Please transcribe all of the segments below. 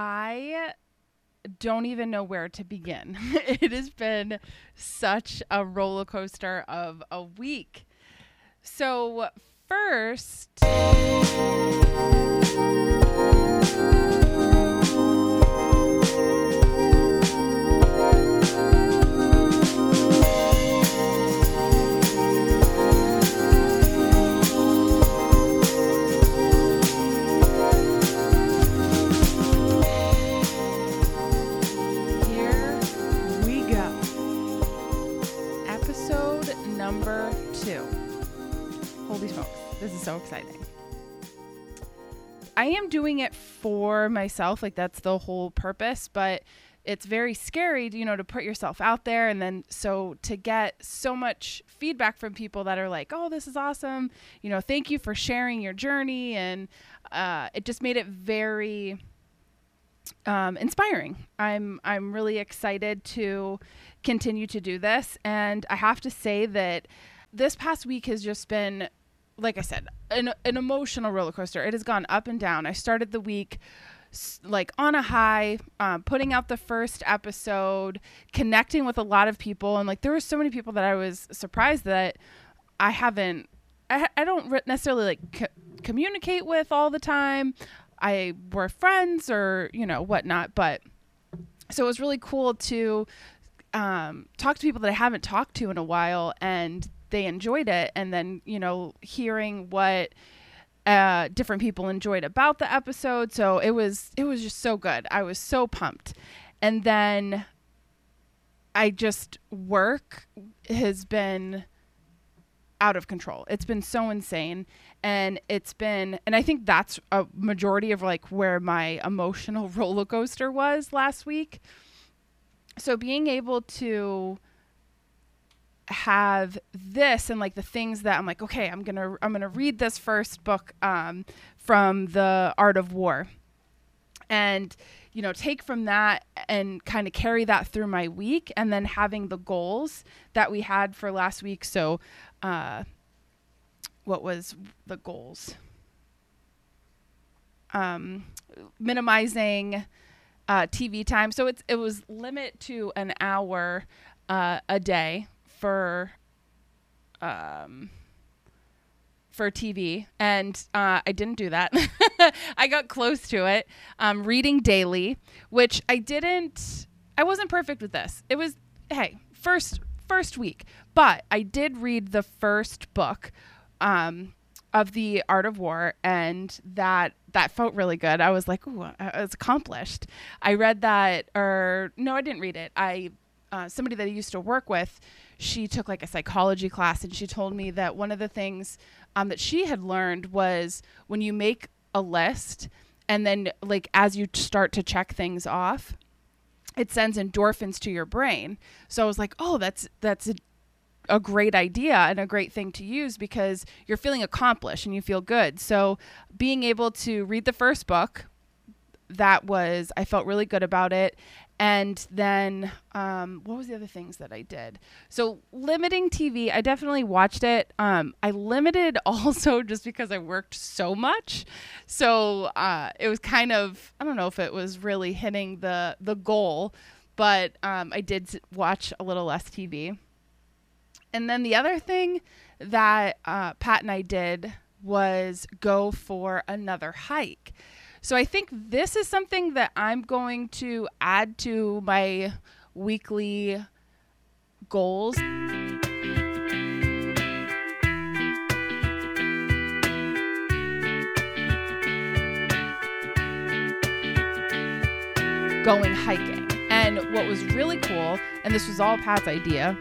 I don't even know where to begin. it has been such a roller coaster of a week. So, first. This is so exciting. I am doing it for myself, like that's the whole purpose, but it's very scary, you know, to put yourself out there and then so to get so much feedback from people that are like, "Oh, this is awesome." You know, thank you for sharing your journey and uh, it just made it very um, inspiring. I'm I'm really excited to continue to do this, and I have to say that this past week has just been, like I said, an an emotional roller coaster. It has gone up and down. I started the week like on a high, um, putting out the first episode, connecting with a lot of people, and like there were so many people that I was surprised that I haven't. I, I don't necessarily like co- communicate with all the time. I were friends or you know whatnot, but so it was really cool to um, talk to people that I haven't talked to in a while, and they enjoyed it. And then you know hearing what uh, different people enjoyed about the episode, so it was it was just so good. I was so pumped, and then I just work has been out of control. It's been so insane and it's been and I think that's a majority of like where my emotional roller coaster was last week. So being able to have this and like the things that I'm like okay, I'm to I'm to read this first book um from the Art of War. And you know, take from that and kind of carry that through my week and then having the goals that we had for last week. So uh, what was the goals? Um, minimizing uh, TV time. So it's it was limit to an hour uh, a day for um, for TV, and uh, I didn't do that. I got close to it. Um, reading daily, which I didn't. I wasn't perfect with this. It was hey first first week, but I did read the first book um, of the Art of War, and that that felt really good. I was like, ooh, was accomplished. I read that, or no, I didn't read it. I uh, somebody that I used to work with, she took like a psychology class, and she told me that one of the things um, that she had learned was when you make a list, and then like as you start to check things off, it sends endorphins to your brain. So I was like, oh, that's that's a, a great idea and a great thing to use because you're feeling accomplished and you feel good. So being able to read the first book, that was I felt really good about it. And then um, what was the other things that I did? So limiting TV, I definitely watched it. Um, I limited also just because I worked so much. So uh, it was kind of I don't know if it was really hitting the the goal, but um, I did watch a little less TV. And then the other thing that uh, Pat and I did was go for another hike. So I think this is something that I'm going to add to my weekly goals. Going hiking. And what was really cool, and this was all Pat's idea,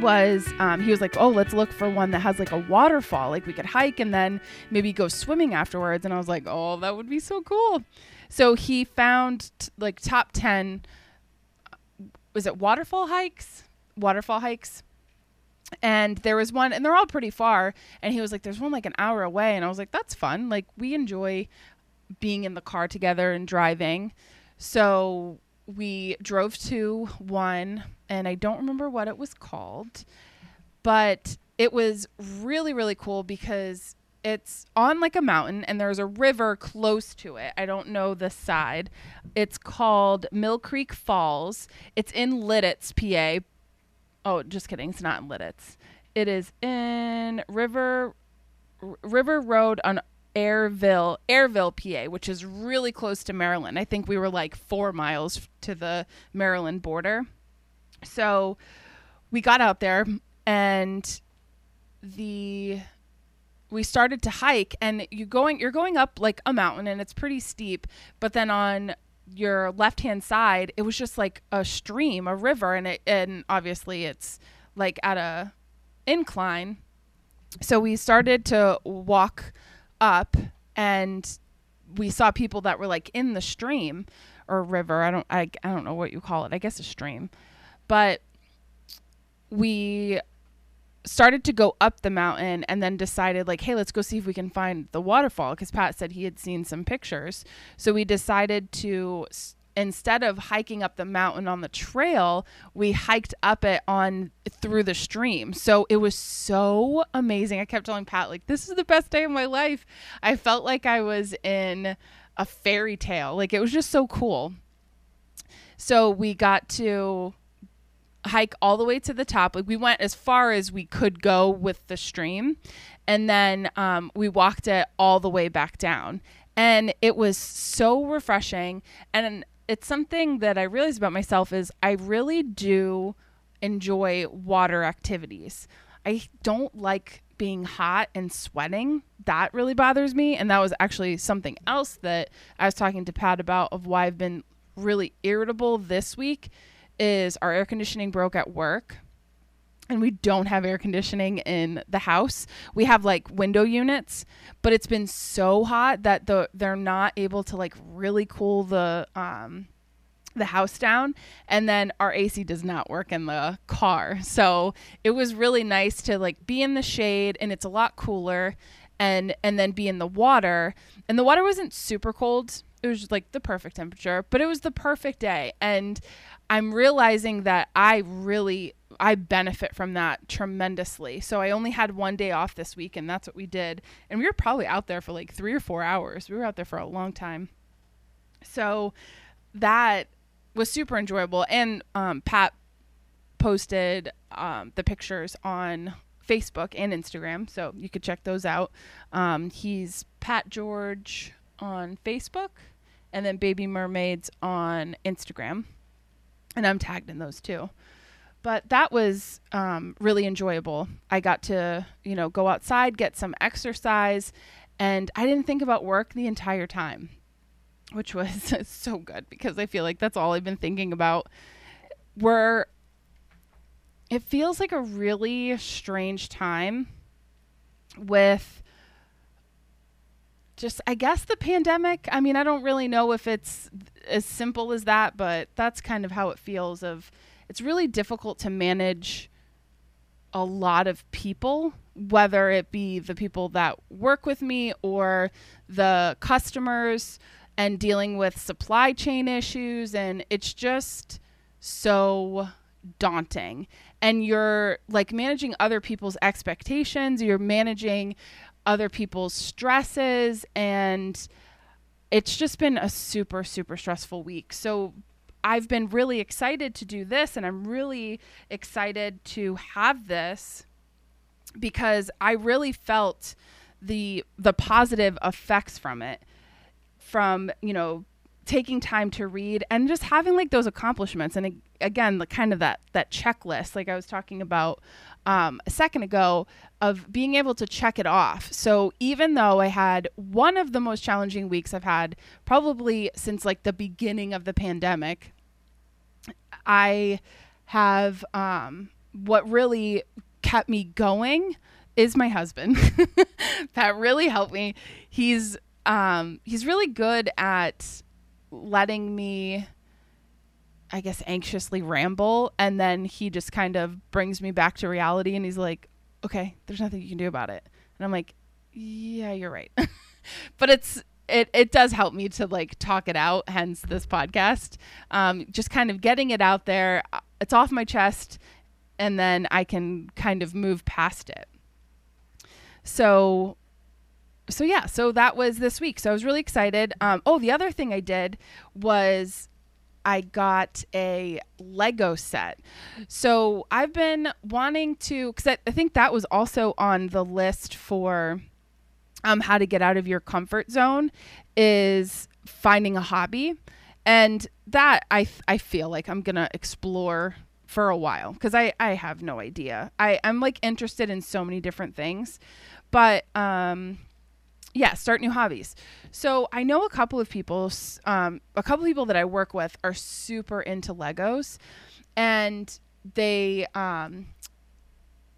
was um, he was like, oh, let's look for one that has like a waterfall. Like we could hike and then maybe go swimming afterwards. And I was like, oh, that would be so cool. So he found t- like top 10, was it waterfall hikes? Waterfall hikes. And there was one, and they're all pretty far. And he was like, there's one like an hour away. And I was like, that's fun. Like we enjoy being in the car together and driving. So we drove to one and I don't remember what it was called, but it was really really cool because it's on like a mountain and there's a river close to it. I don't know the side. It's called Mill Creek Falls. It's in Lititz, PA. Oh, just kidding. It's not in Lititz. It is in River River Road on Airville, Airville, PA, which is really close to Maryland. I think we were like 4 miles to the Maryland border. So, we got out there and the we started to hike and you going you're going up like a mountain and it's pretty steep but then on your left hand side it was just like a stream a river and it and obviously it's like at a incline so we started to walk up and we saw people that were like in the stream or river i don't I, I don't know what you call it i guess a stream but we started to go up the mountain and then decided like hey let's go see if we can find the waterfall because pat said he had seen some pictures. So we decided to instead of hiking up the mountain on the trail we hiked up it on through the stream so it was so amazing i kept telling pat like this is the best day of my life i felt like i was in a fairy tale like it was just so cool so we got to hike all the way to the top. Like we went as far as we could go with the stream, and then um, we walked it all the way back down. And it was so refreshing. And it's something that I realized about myself is I really do enjoy water activities. I don't like being hot and sweating. That really bothers me. And that was actually something else that I was talking to Pat about of why I've been really irritable this week is our air conditioning broke at work and we don't have air conditioning in the house. We have like window units, but it's been so hot that the they're not able to like really cool the um the house down and then our AC does not work in the car. So it was really nice to like be in the shade and it's a lot cooler and and then be in the water. And the water wasn't super cold. It was like the perfect temperature, but it was the perfect day and I'm realizing that I really I benefit from that tremendously. So I only had one day off this week and that's what we did. And we were probably out there for like 3 or 4 hours. We were out there for a long time. So that was super enjoyable and um, Pat posted um, the pictures on Facebook and Instagram, so you could check those out. Um, he's Pat George on Facebook, and then Baby Mermaids on Instagram and I'm tagged in those too. But that was um, really enjoyable. I got to, you know, go outside, get some exercise, and I didn't think about work the entire time, which was so good because I feel like that's all I've been thinking about. Where it feels like a really strange time with just I guess the pandemic. I mean, I don't really know if it's as simple as that, but that's kind of how it feels of it's really difficult to manage a lot of people, whether it be the people that work with me or the customers and dealing with supply chain issues and it's just so daunting. And you're like managing other people's expectations, you're managing other people's stresses and it's just been a super super stressful week. So I've been really excited to do this and I'm really excited to have this because I really felt the the positive effects from it from, you know, taking time to read and just having like those accomplishments and again the kind of that that checklist like I was talking about um, a second ago of being able to check it off. So even though I had one of the most challenging weeks I've had probably since like the beginning of the pandemic, I have um, what really kept me going is my husband. that really helped me. He's um, he's really good at letting me I guess anxiously ramble and then he just kind of brings me back to reality and he's like, "Okay, there's nothing you can do about it." And I'm like, "Yeah, you're right." but it's it it does help me to like talk it out, hence this podcast. Um, just kind of getting it out there. Uh, it's off my chest and then I can kind of move past it. So so yeah, so that was this week. So I was really excited. Um, oh, the other thing I did was I got a Lego set. So I've been wanting to, because I, I think that was also on the list for um, how to get out of your comfort zone, is finding a hobby. And that I, I feel like I'm going to explore for a while because I, I have no idea. I, I'm like interested in so many different things. But um, yeah, start new hobbies. So I know a couple of people, um, a couple people that I work with are super into Legos, and they, um,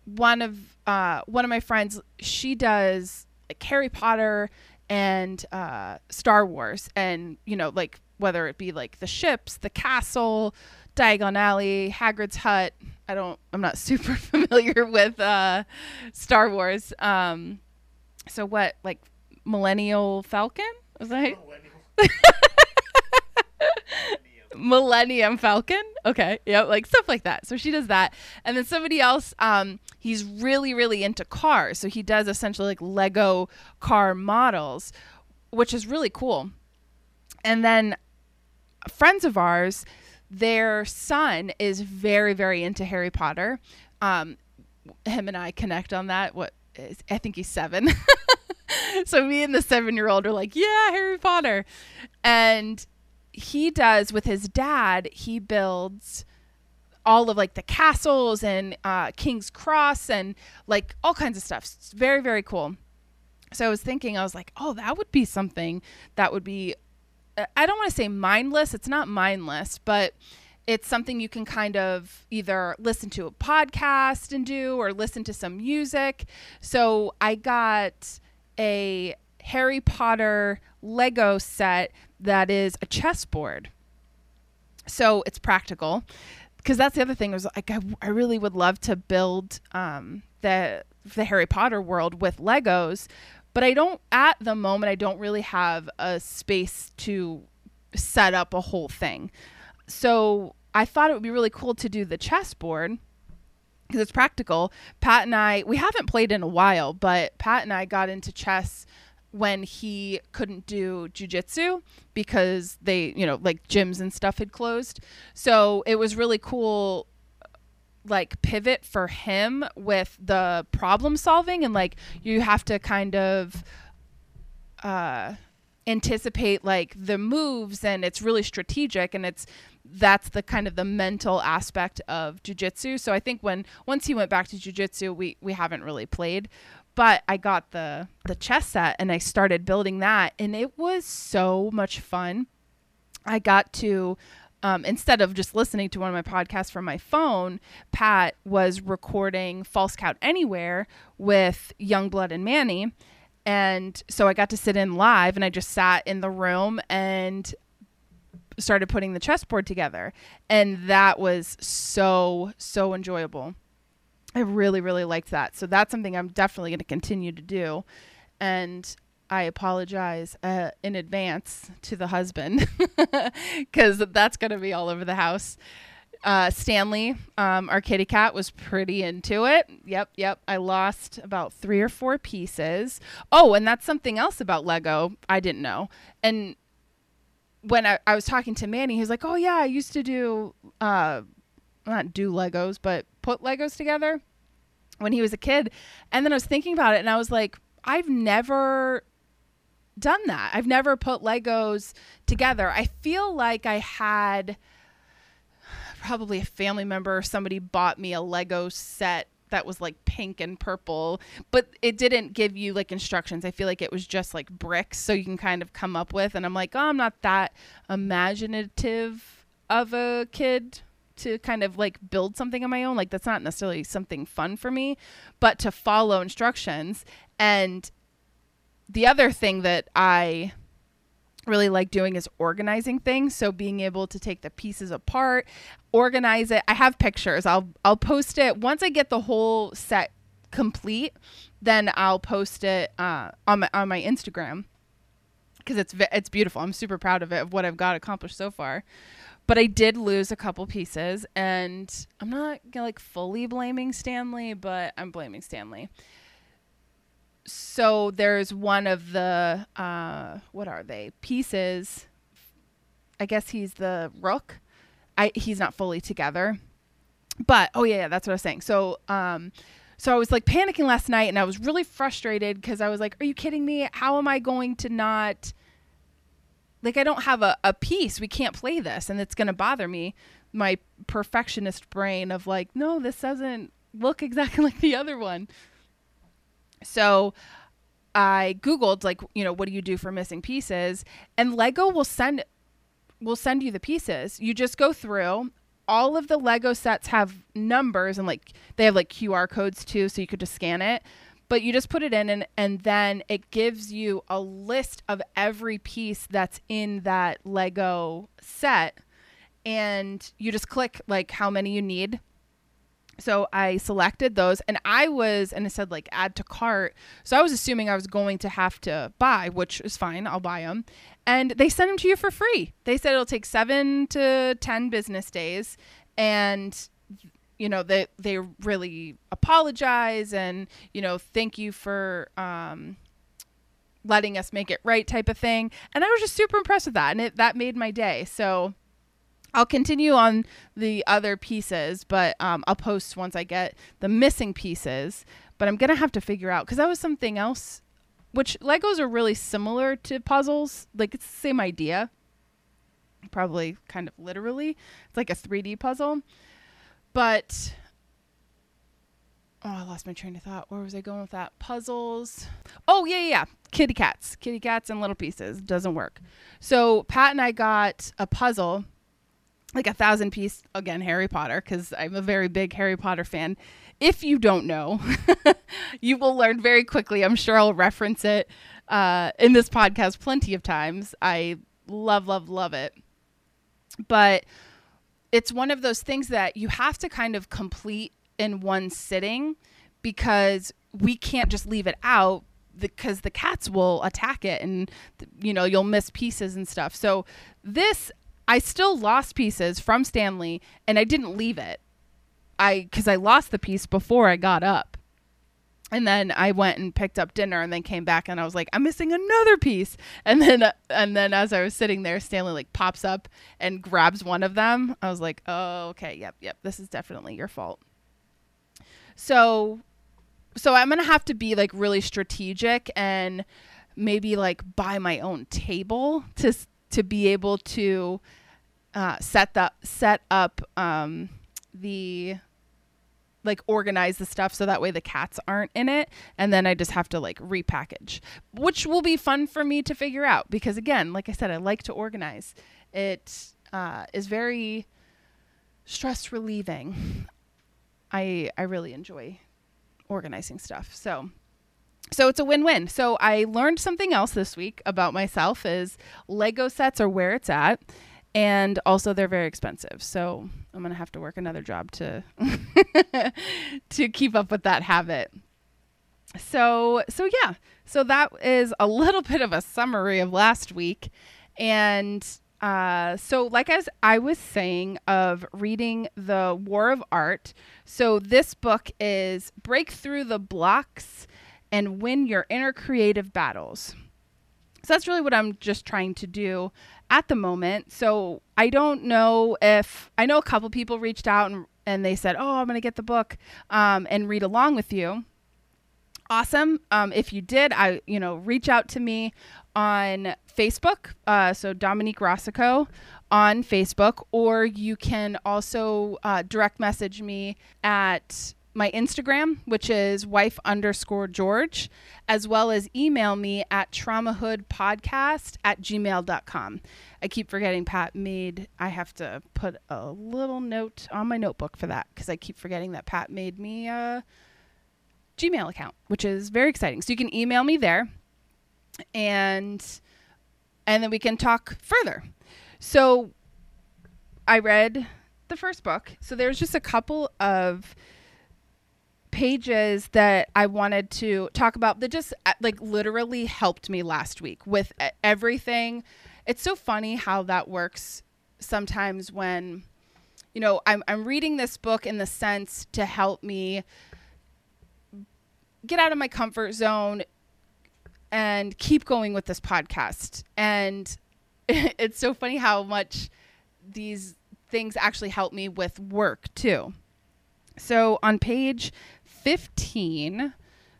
one of uh, one of my friends, she does like Harry Potter and uh, Star Wars, and you know, like whether it be like the ships, the castle, Diagon Alley, Hagrid's Hut. I don't, I'm not super familiar with uh, Star Wars. Um, so what, like Millennial Falcon? Was that? Millennium Falcon. Okay. Yep. Like stuff like that. So she does that. And then somebody else, um, he's really, really into cars. So he does essentially like Lego car models, which is really cool. And then friends of ours, their son is very, very into Harry Potter. Um, him and I connect on that. What is, I think he's seven. so me and the seven year old are like, yeah, Harry Potter. And he does with his dad, he builds all of like the castles and uh, King's Cross and like all kinds of stuff. It's very, very cool. So I was thinking, I was like, oh, that would be something that would be, uh, I don't want to say mindless. It's not mindless, but it's something you can kind of either listen to a podcast and do or listen to some music. So I got a Harry Potter Lego set that is a chessboard. So it's practical because that's the other thing was like I, I really would love to build um, the the Harry Potter world with Legos, but I don't at the moment I don't really have a space to set up a whole thing. So I thought it would be really cool to do the chessboard because it's practical. Pat and I, we haven't played in a while, but Pat and I got into chess when he couldn't do jujitsu because they, you know, like gyms and stuff had closed. So it was really cool like pivot for him with the problem solving and like you have to kind of uh anticipate like the moves and it's really strategic and it's that's the kind of the mental aspect of jujitsu. So I think when once he went back to jujitsu, we we haven't really played. But I got the the chess set and I started building that, and it was so much fun. I got to um, instead of just listening to one of my podcasts from my phone, Pat was recording Falls Count Anywhere with Youngblood and Manny. And so I got to sit in live and I just sat in the room and started putting the chessboard together. And that was so, so enjoyable. I really, really liked that. So that's something I'm definitely going to continue to do. And I apologize uh, in advance to the husband because that's going to be all over the house. Uh, Stanley, um, our kitty cat, was pretty into it. Yep, yep. I lost about three or four pieces. Oh, and that's something else about Lego I didn't know. And when I, I was talking to Manny, he was like, "Oh yeah, I used to do uh, not do Legos, but put Legos together when he was a kid." And then I was thinking about it, and I was like, "I've never done that. I've never put Legos together. I feel like I had." Probably a family member or somebody bought me a Lego set that was like pink and purple, but it didn't give you like instructions. I feel like it was just like bricks, so you can kind of come up with. And I'm like, oh, I'm not that imaginative of a kid to kind of like build something on my own. Like that's not necessarily something fun for me, but to follow instructions. And the other thing that I really like doing is organizing things. So being able to take the pieces apart organize it. I have pictures. I'll i'll post it. Once i get the whole set complete then i'll post it uh, on my on my instagram. Because it's it's beautiful. I'm super proud of it of what i've got accomplished so far but i did lose a couple pieces and i'm not like fully blaming stanley but i'm blaming stanley so there's one of the uh, what are they pieces? I guess he's the rook. I he's not fully together, but oh yeah, yeah that's what I was saying. So um, so I was like panicking last night, and I was really frustrated because I was like, "Are you kidding me? How am I going to not?" Like I don't have a, a piece. We can't play this, and it's gonna bother me. My perfectionist brain of like, no, this doesn't look exactly like the other one. So I googled like, you know, what do you do for missing pieces? And Lego will send will send you the pieces. You just go through all of the Lego sets have numbers and like they have like QR codes too so you could just scan it. But you just put it in and and then it gives you a list of every piece that's in that Lego set and you just click like how many you need so I selected those and I was, and it said like add to cart. So I was assuming I was going to have to buy, which is fine. I'll buy them. And they send them to you for free. They said it'll take seven to 10 business days. And, you know, they, they really apologize and, you know, thank you for, um, letting us make it right type of thing. And I was just super impressed with that. And it, that made my day. So, I'll continue on the other pieces, but um, I'll post once I get the missing pieces. But I'm gonna have to figure out because that was something else, which Legos are really similar to puzzles. Like it's the same idea, probably kind of literally. It's like a 3D puzzle, but oh, I lost my train of thought. Where was I going with that? Puzzles. Oh yeah, yeah. Kitty cats, kitty cats, and little pieces doesn't work. So Pat and I got a puzzle like a thousand piece again harry potter because i'm a very big harry potter fan if you don't know you will learn very quickly i'm sure i'll reference it uh, in this podcast plenty of times i love love love it but it's one of those things that you have to kind of complete in one sitting because we can't just leave it out because the cats will attack it and you know you'll miss pieces and stuff so this I still lost pieces from Stanley and I didn't leave it. I cuz I lost the piece before I got up. And then I went and picked up dinner and then came back and I was like I'm missing another piece. And then uh, and then as I was sitting there Stanley like pops up and grabs one of them. I was like, "Oh, okay. Yep, yep. This is definitely your fault." So so I'm going to have to be like really strategic and maybe like buy my own table to to be able to uh, set the set up um, the like organize the stuff so that way the cats aren't in it and then I just have to like repackage which will be fun for me to figure out because again like I said I like to organize. It uh, is very stress relieving. I I really enjoy organizing stuff. So so it's a win-win. So I learned something else this week about myself is Lego sets are where it's at and also they're very expensive. So I'm going to have to work another job to to keep up with that habit. So so yeah. So that is a little bit of a summary of last week and uh, so like as I was saying of reading the War of Art. So this book is Break Through the Blocks and win your inner creative battles. So that's really what I'm just trying to do at the moment. So I don't know if I know a couple people reached out and, and they said, "Oh, I'm going to get the book um, and read along with you." Awesome. Um, if you did, I you know reach out to me on Facebook. Uh, so Dominique Rossico on Facebook, or you can also uh, direct message me at my Instagram, which is wife underscore George, as well as email me at traumahoodpodcast at gmail.com. I keep forgetting Pat made, I have to put a little note on my notebook for that because I keep forgetting that Pat made me a Gmail account, which is very exciting. So you can email me there and and then we can talk further. So I read the first book. So there's just a couple of pages that I wanted to talk about that just uh, like literally helped me last week with everything. It's so funny how that works sometimes when you know I'm I'm reading this book in the sense to help me get out of my comfort zone and keep going with this podcast. And it's so funny how much these things actually help me with work too. So on page 15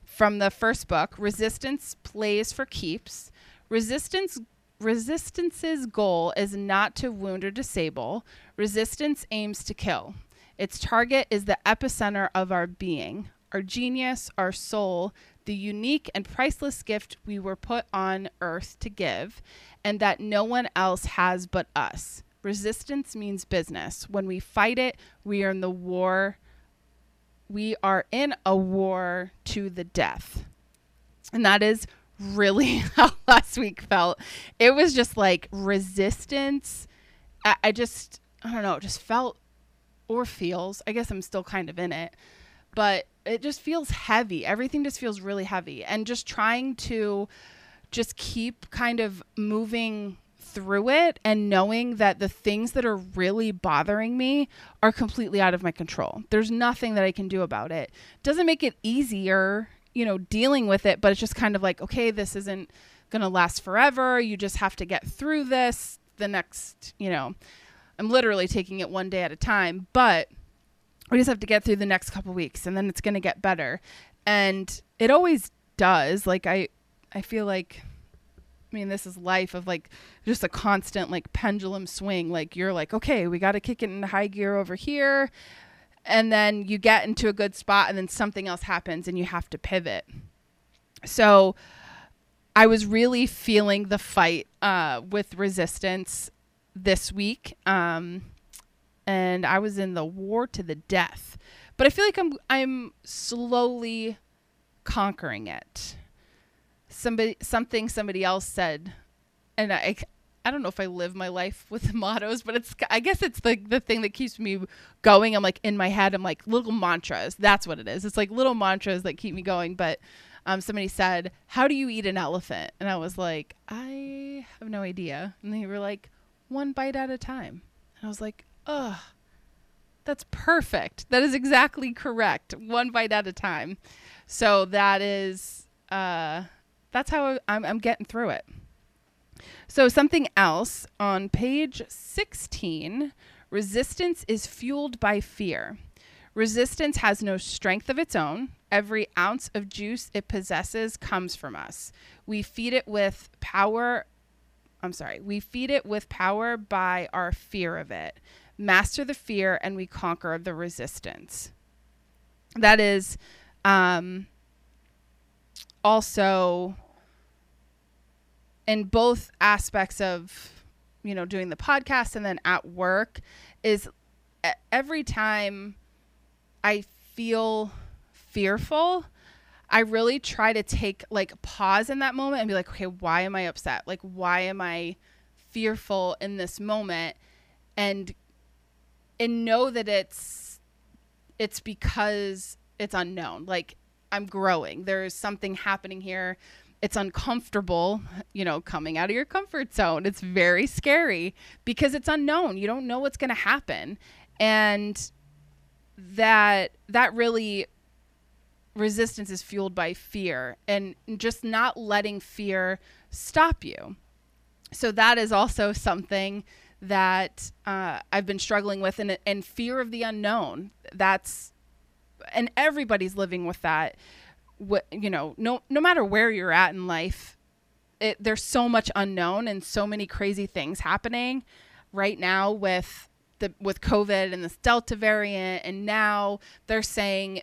from the first book, Resistance Plays for Keeps, Resistance Resistance's goal is not to wound or disable. Resistance aims to kill. Its target is the epicenter of our being, our genius, our soul, the unique and priceless gift we were put on earth to give, and that no one else has but us. Resistance means business. When we fight it, we are in the war. We are in a war to the death. And that is really how last week felt. It was just like resistance. I, I just, I don't know, just felt or feels. I guess I'm still kind of in it, but it just feels heavy. Everything just feels really heavy. And just trying to just keep kind of moving through it and knowing that the things that are really bothering me are completely out of my control. There's nothing that I can do about it. Doesn't make it easier, you know, dealing with it, but it's just kind of like, okay, this isn't going to last forever. You just have to get through this. The next, you know, I'm literally taking it one day at a time, but we just have to get through the next couple weeks and then it's going to get better. And it always does. Like I I feel like I mean, this is life of like just a constant like pendulum swing. Like you're like, okay, we got to kick it into high gear over here. And then you get into a good spot and then something else happens and you have to pivot. So I was really feeling the fight uh, with resistance this week. Um, and I was in the war to the death. But I feel like I'm I'm slowly conquering it somebody something somebody else said and I I don't know if I live my life with mottos, but it's I guess it's the the thing that keeps me going. I'm like in my head, I'm like little mantras. That's what it is. It's like little mantras that keep me going. But um, somebody said, "How do you eat an elephant?" And I was like, "I have no idea." And they were like, "One bite at a time." And I was like, "Ugh, that's perfect. That is exactly correct. One bite at a time." So that is uh that's how I'm, I'm getting through it. So, something else on page 16 resistance is fueled by fear. Resistance has no strength of its own. Every ounce of juice it possesses comes from us. We feed it with power. I'm sorry. We feed it with power by our fear of it. Master the fear, and we conquer the resistance. That is um, also in both aspects of you know doing the podcast and then at work is every time i feel fearful i really try to take like pause in that moment and be like okay why am i upset? Like why am i fearful in this moment? And and know that it's it's because it's unknown. Like I'm growing. There's something happening here. It's uncomfortable, you know, coming out of your comfort zone. It's very scary because it's unknown. You don't know what's going to happen. And that that really resistance is fueled by fear and just not letting fear stop you. So that is also something that uh, I've been struggling with, and, and fear of the unknown. That's and everybody's living with that. What you know, no no matter where you're at in life, it, there's so much unknown and so many crazy things happening right now with the with COVID and this Delta variant, and now they're saying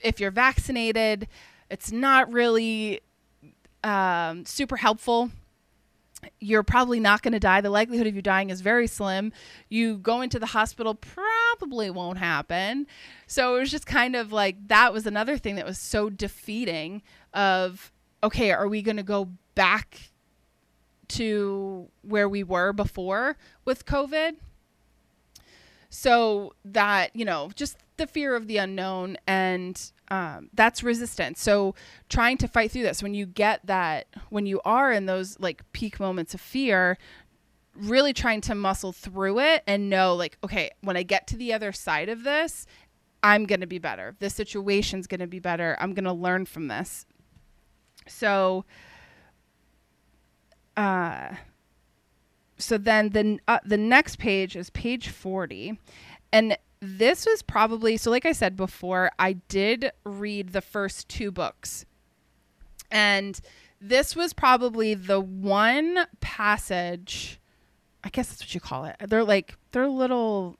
if you're vaccinated, it's not really um, super helpful you're probably not going to die. The likelihood of you dying is very slim. You go into the hospital won't happen. So it was just kind of like that was another thing that was so defeating of okay, are we going to go back to where we were before with COVID? So that, you know, just the fear of the unknown and um, that's resistance. So trying to fight through this when you get that, when you are in those like peak moments of fear, really trying to muscle through it and know like, okay, when I get to the other side of this, I'm going to be better. This situation's going to be better. I'm going to learn from this. So, uh, so then the uh, the next page is page 40 and this was probably so like I said before I did read the first two books and this was probably the one passage I guess that's what you call it. They're like they're little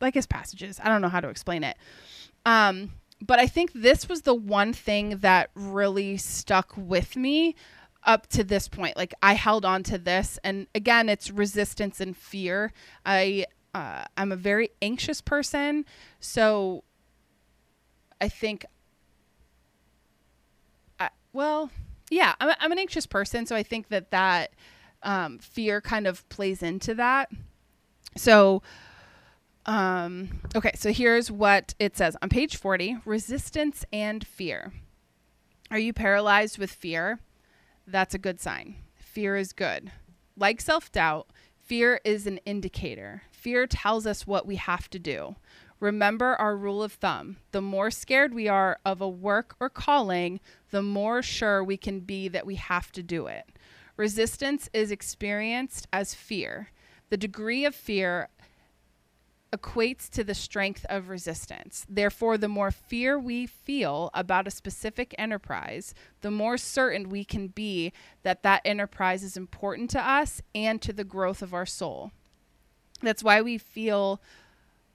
I guess passages. I don't know how to explain it. Um but I think this was the one thing that really stuck with me up to this point. Like I held on to this, and again, it's resistance and fear. I uh, I'm a very anxious person, so I think. I, well, yeah, I'm, I'm an anxious person, so I think that that um, fear kind of plays into that. So, um, okay, so here's what it says on page 40 resistance and fear. Are you paralyzed with fear? that's a good sign. Fear is good. Like self doubt, fear is an indicator. Fear tells us what we have to do. Remember our rule of thumb the more scared we are of a work or calling, the more sure we can be that we have to do it. Resistance is experienced as fear. The degree of fear equates to the strength of resistance. Therefore, the more fear we feel about a specific enterprise, the more certain we can be that that enterprise is important to us and to the growth of our soul. That's why we feel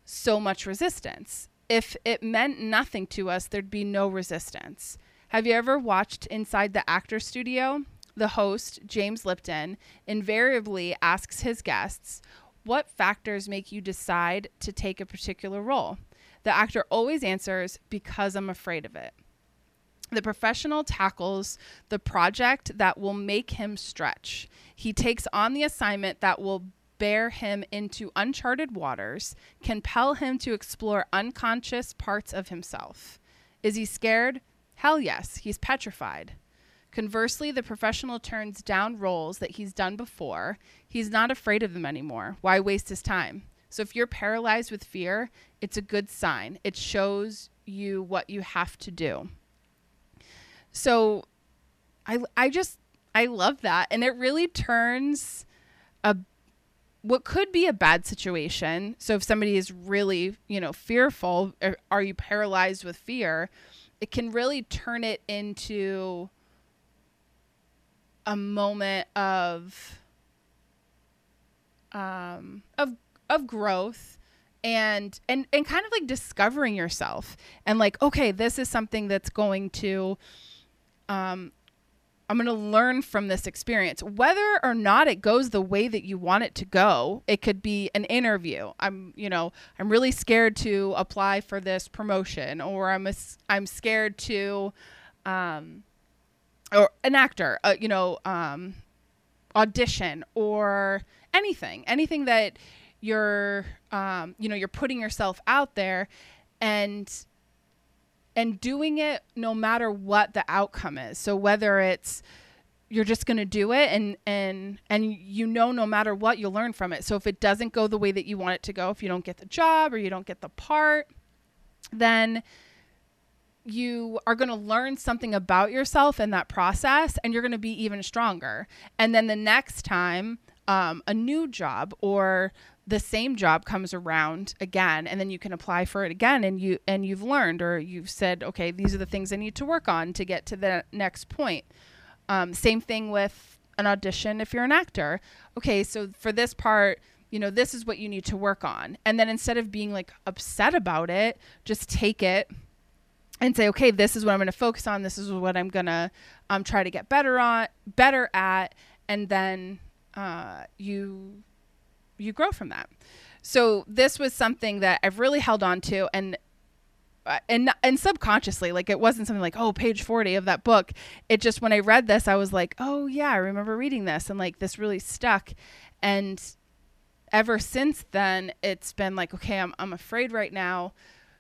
so much resistance. If it meant nothing to us, there'd be no resistance. Have you ever watched Inside the Actor Studio? The host, James Lipton, invariably asks his guests, what factors make you decide to take a particular role? The actor always answers, because I'm afraid of it. The professional tackles the project that will make him stretch. He takes on the assignment that will bear him into uncharted waters, compel him to explore unconscious parts of himself. Is he scared? Hell yes, he's petrified. Conversely, the professional turns down roles that he's done before. He's not afraid of them anymore. Why waste his time? So if you're paralyzed with fear, it's a good sign. It shows you what you have to do. So I I just I love that and it really turns a what could be a bad situation. So if somebody is really, you know, fearful, uh, are you paralyzed with fear? It can really turn it into a moment of um of of growth and and and kind of like discovering yourself and like okay this is something that's going to um I'm going to learn from this experience. Whether or not it goes the way that you want it to go it could be an interview. I'm you know I'm really scared to apply for this promotion or I'm a, I'm scared to um or an actor, uh, you know, um, audition or anything, anything that you're, um, you know, you're putting yourself out there, and and doing it no matter what the outcome is. So whether it's you're just going to do it and and and you know no matter what you'll learn from it. So if it doesn't go the way that you want it to go, if you don't get the job or you don't get the part, then you are going to learn something about yourself in that process and you're going to be even stronger. And then the next time um, a new job or the same job comes around again and then you can apply for it again and you and you've learned or you've said okay these are the things i need to work on to get to the next point. Um, same thing with an audition if you're an actor. Okay so for this part you know this is what you need to work on. And then instead of being like upset about it just take it and say, okay, this is what I'm going to focus on. This is what I'm going to um, try to get better on, better at, and then uh, you you grow from that. So this was something that I've really held on to, and uh, and and subconsciously, like it wasn't something like oh, page forty of that book. It just when I read this, I was like, oh yeah, I remember reading this, and like this really stuck, and ever since then, it's been like, okay, I'm I'm afraid right now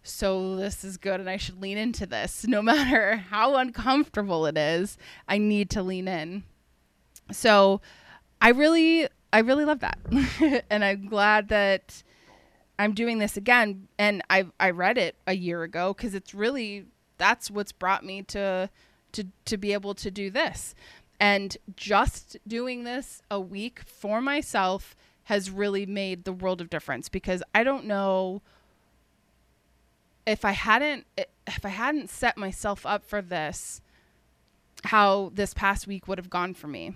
so this is good and I should lean into this. No matter how uncomfortable it is, I need to lean in. So I really I really love that. and I'm glad that I'm doing this again and I I read it a year ago cuz it's really that's what's brought me to to to be able to do this. And just doing this a week for myself has really made the world of difference because I don't know if I hadn't if I hadn't set myself up for this how this past week would have gone for me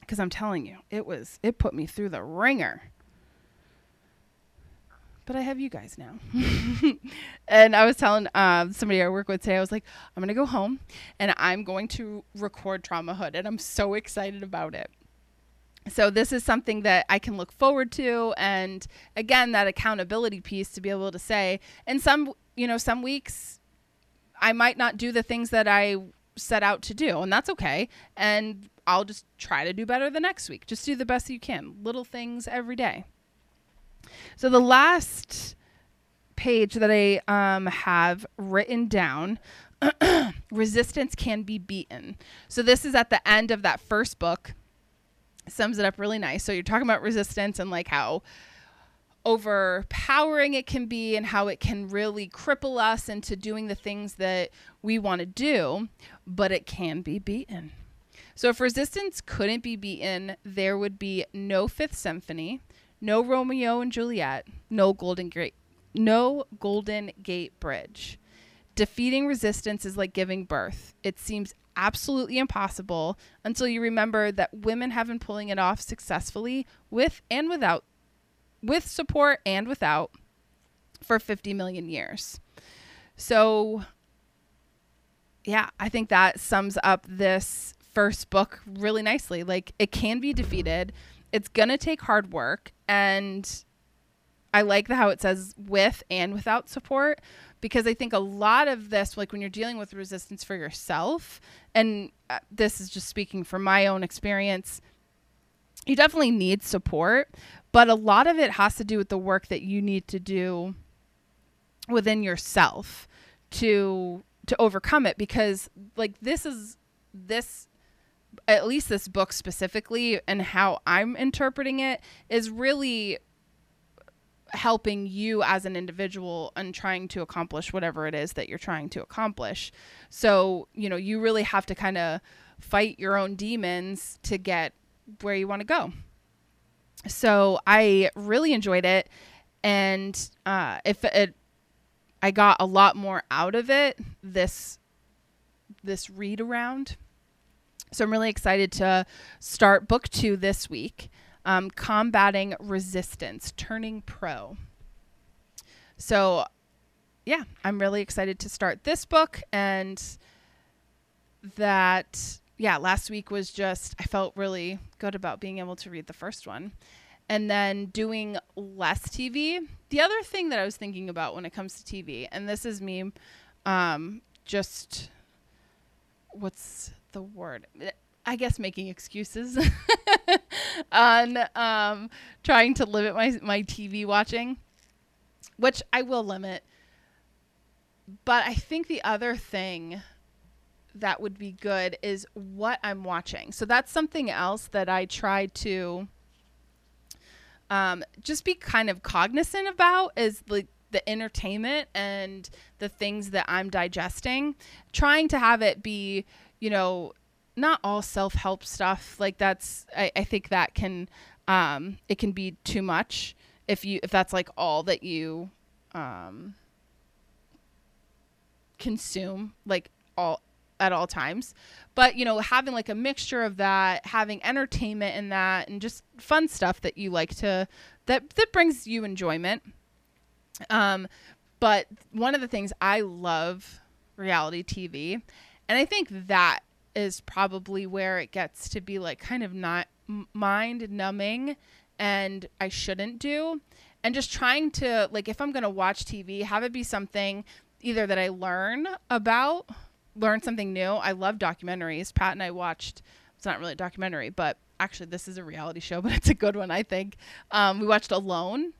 because I'm telling you it was it put me through the ringer but I have you guys now. and I was telling um, somebody I work with today, I was like, I'm going to go home and I'm going to record Trauma Hood. And I'm so excited about it. So this is something that I can look forward to. And again, that accountability piece to be able to say, and some, you know, some weeks I might not do the things that I set out to do, and that's okay. And I'll just try to do better the next week. Just do the best you can. Little things every day. So the last page that I um, have written down resistance can be beaten. So this is at the end of that first book. Sums it up really nice. So you're talking about resistance and like how overpowering it can be and how it can really cripple us into doing the things that we want to do, but it can be beaten. So if resistance couldn't be beaten, there would be no Fifth Symphony, no Romeo and Juliet, no Golden Gate, no Golden Gate Bridge. Defeating resistance is like giving birth. It seems absolutely impossible until you remember that women have been pulling it off successfully with and without with support and without for 50 million years. So yeah, I think that sums up this first book really nicely. Like it can be defeated it's gonna take hard work and I like the how it says with and without support because I think a lot of this, like when you're dealing with resistance for yourself, and uh, this is just speaking from my own experience, you definitely need support, but a lot of it has to do with the work that you need to do within yourself to to overcome it because like this is this at least this book specifically and how I'm interpreting it is really helping you as an individual and trying to accomplish whatever it is that you're trying to accomplish. So, you know, you really have to kind of fight your own demons to get where you want to go. So, I really enjoyed it and uh if it I got a lot more out of it this this read around so I'm really excited to start book two this week um, Combating Resistance, Turning Pro. So, yeah, I'm really excited to start this book. And that, yeah, last week was just, I felt really good about being able to read the first one. And then doing less TV. The other thing that I was thinking about when it comes to TV, and this is me um, just, what's the word? I guess making excuses on um, trying to limit my my TV watching, which I will limit. But I think the other thing that would be good is what I'm watching. So that's something else that I try to um, just be kind of cognizant about is like the entertainment and the things that I'm digesting, trying to have it be, you know, not all self help stuff. Like that's I, I think that can um it can be too much if you if that's like all that you um consume like all at all times. But you know, having like a mixture of that, having entertainment in that and just fun stuff that you like to that that brings you enjoyment. Um but one of the things I love reality TV and I think that is probably where it gets to be like kind of not mind numbing and I shouldn't do. And just trying to like if I'm going to watch TV, have it be something either that I learn about, learn something new. I love documentaries. Pat and I watched it's not really a documentary, but actually this is a reality show, but it's a good one, I think. Um, we watched Alone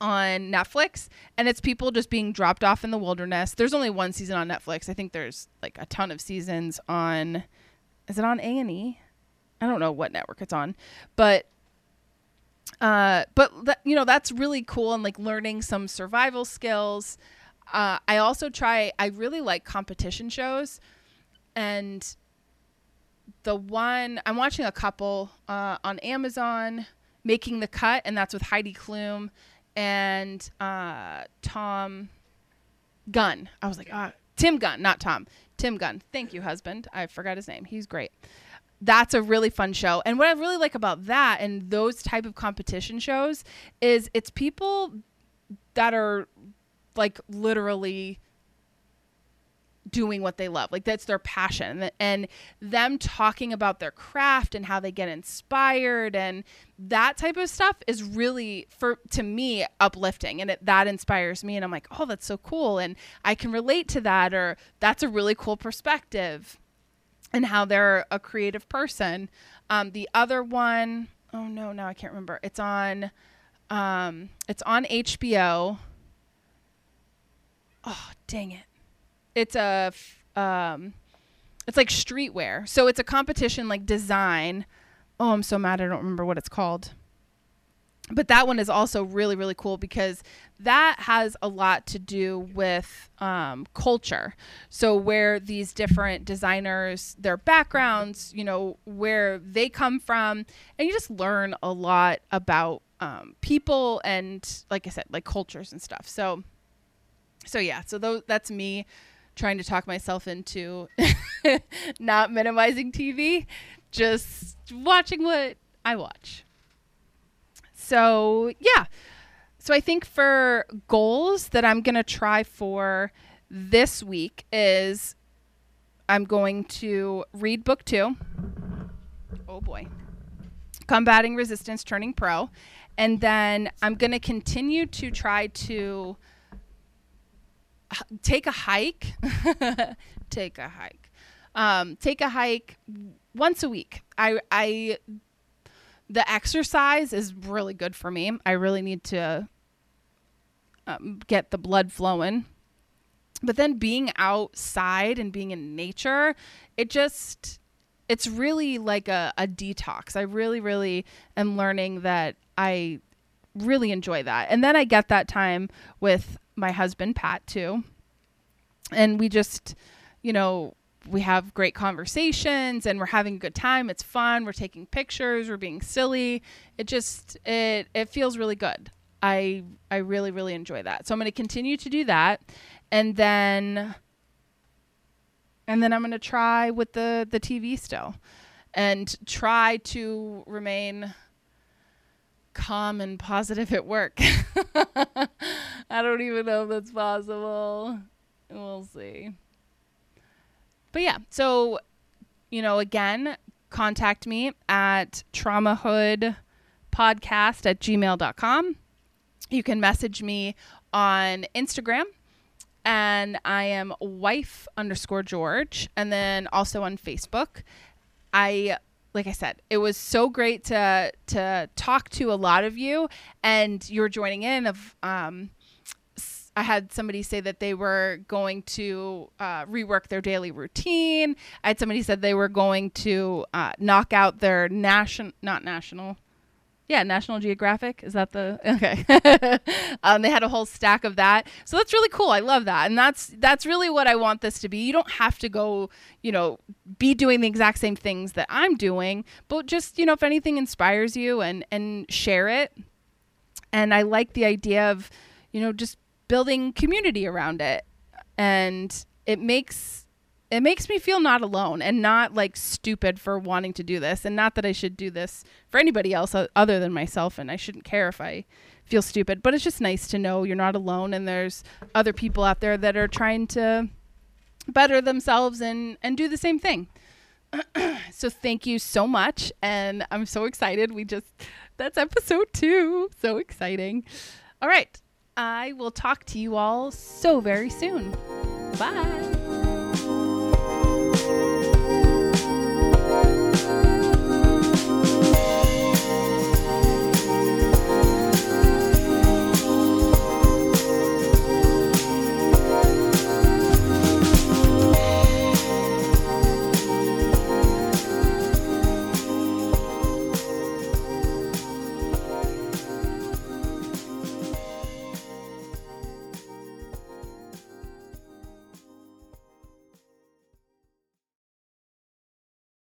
on Netflix and it's people just being dropped off in the wilderness. There's only one season on Netflix. I think there's like a ton of seasons on is it on A&E? I don't know what network it's on. But uh, but th- you know that's really cool and like learning some survival skills. Uh, I also try. I really like competition shows, and the one I'm watching a couple uh, on Amazon, making the cut, and that's with Heidi Klum and uh, Tom Gunn. I was like, ah, Tim Gunn, not Tom. Tim Gunn. Thank you, husband. I forgot his name. He's great. That's a really fun show. And what I really like about that and those type of competition shows is it's people that are like literally doing what they love. Like that's their passion. And them talking about their craft and how they get inspired and that type of stuff is really for to me uplifting and it, that inspires me and I'm like, "Oh, that's so cool." And I can relate to that or that's a really cool perspective and how they're a creative person. Um, the other one, oh no, now I can't remember. It's on um, it's on HBO. Oh, dang it it's a um it's like streetwear. So it's a competition like design. Oh, I'm so mad I don't remember what it's called. But that one is also really, really cool because that has a lot to do with um, culture. So, where these different designers, their backgrounds, you know, where they come from, and you just learn a lot about um, people and, like I said, like cultures and stuff. So, so yeah, so th- that's me trying to talk myself into not minimizing TV, just watching what I watch. So, yeah. So, I think for goals that I'm going to try for this week is I'm going to read book two. Oh boy. Combating Resistance Turning Pro. And then I'm going to continue to try to take a hike. take a hike. Um, take a hike once a week. I I the exercise is really good for me. I really need to um, get the blood flowing. But then being outside and being in nature, it just it's really like a, a detox. I really, really am learning that I really enjoy that. And then I get that time with my husband Pat too. And we just, you know, we have great conversations and we're having a good time. It's fun. We're taking pictures, we're being silly. It just it it feels really good. I I really really enjoy that. So I'm going to continue to do that and then and then I'm going to try with the the TV still and try to remain calm and positive at work. I don't even know if that's possible. We'll see. But yeah, so, you know, again, contact me at traumahood podcast at gmail.com. You can message me on Instagram and I am wife underscore George, and then also on Facebook. I like I said, it was so great to to talk to a lot of you, and you're joining in. Of um, I had somebody say that they were going to uh, rework their daily routine. I had somebody said they were going to uh, knock out their national, not national, yeah, National Geographic. Is that the okay? um, they had a whole stack of that, so that's really cool. I love that, and that's that's really what I want this to be. You don't have to go, you know, be doing the exact same things that I'm doing, but just you know, if anything inspires you and and share it. And I like the idea of, you know, just building community around it, and it makes it makes me feel not alone and not like stupid for wanting to do this and not that I should do this for anybody else other than myself and I shouldn't care if I feel stupid but it's just nice to know you're not alone and there's other people out there that are trying to better themselves and and do the same thing. So thank you so much and I'm so excited. We just that's episode 2 so exciting. All right. I will talk to you all so very soon. Bye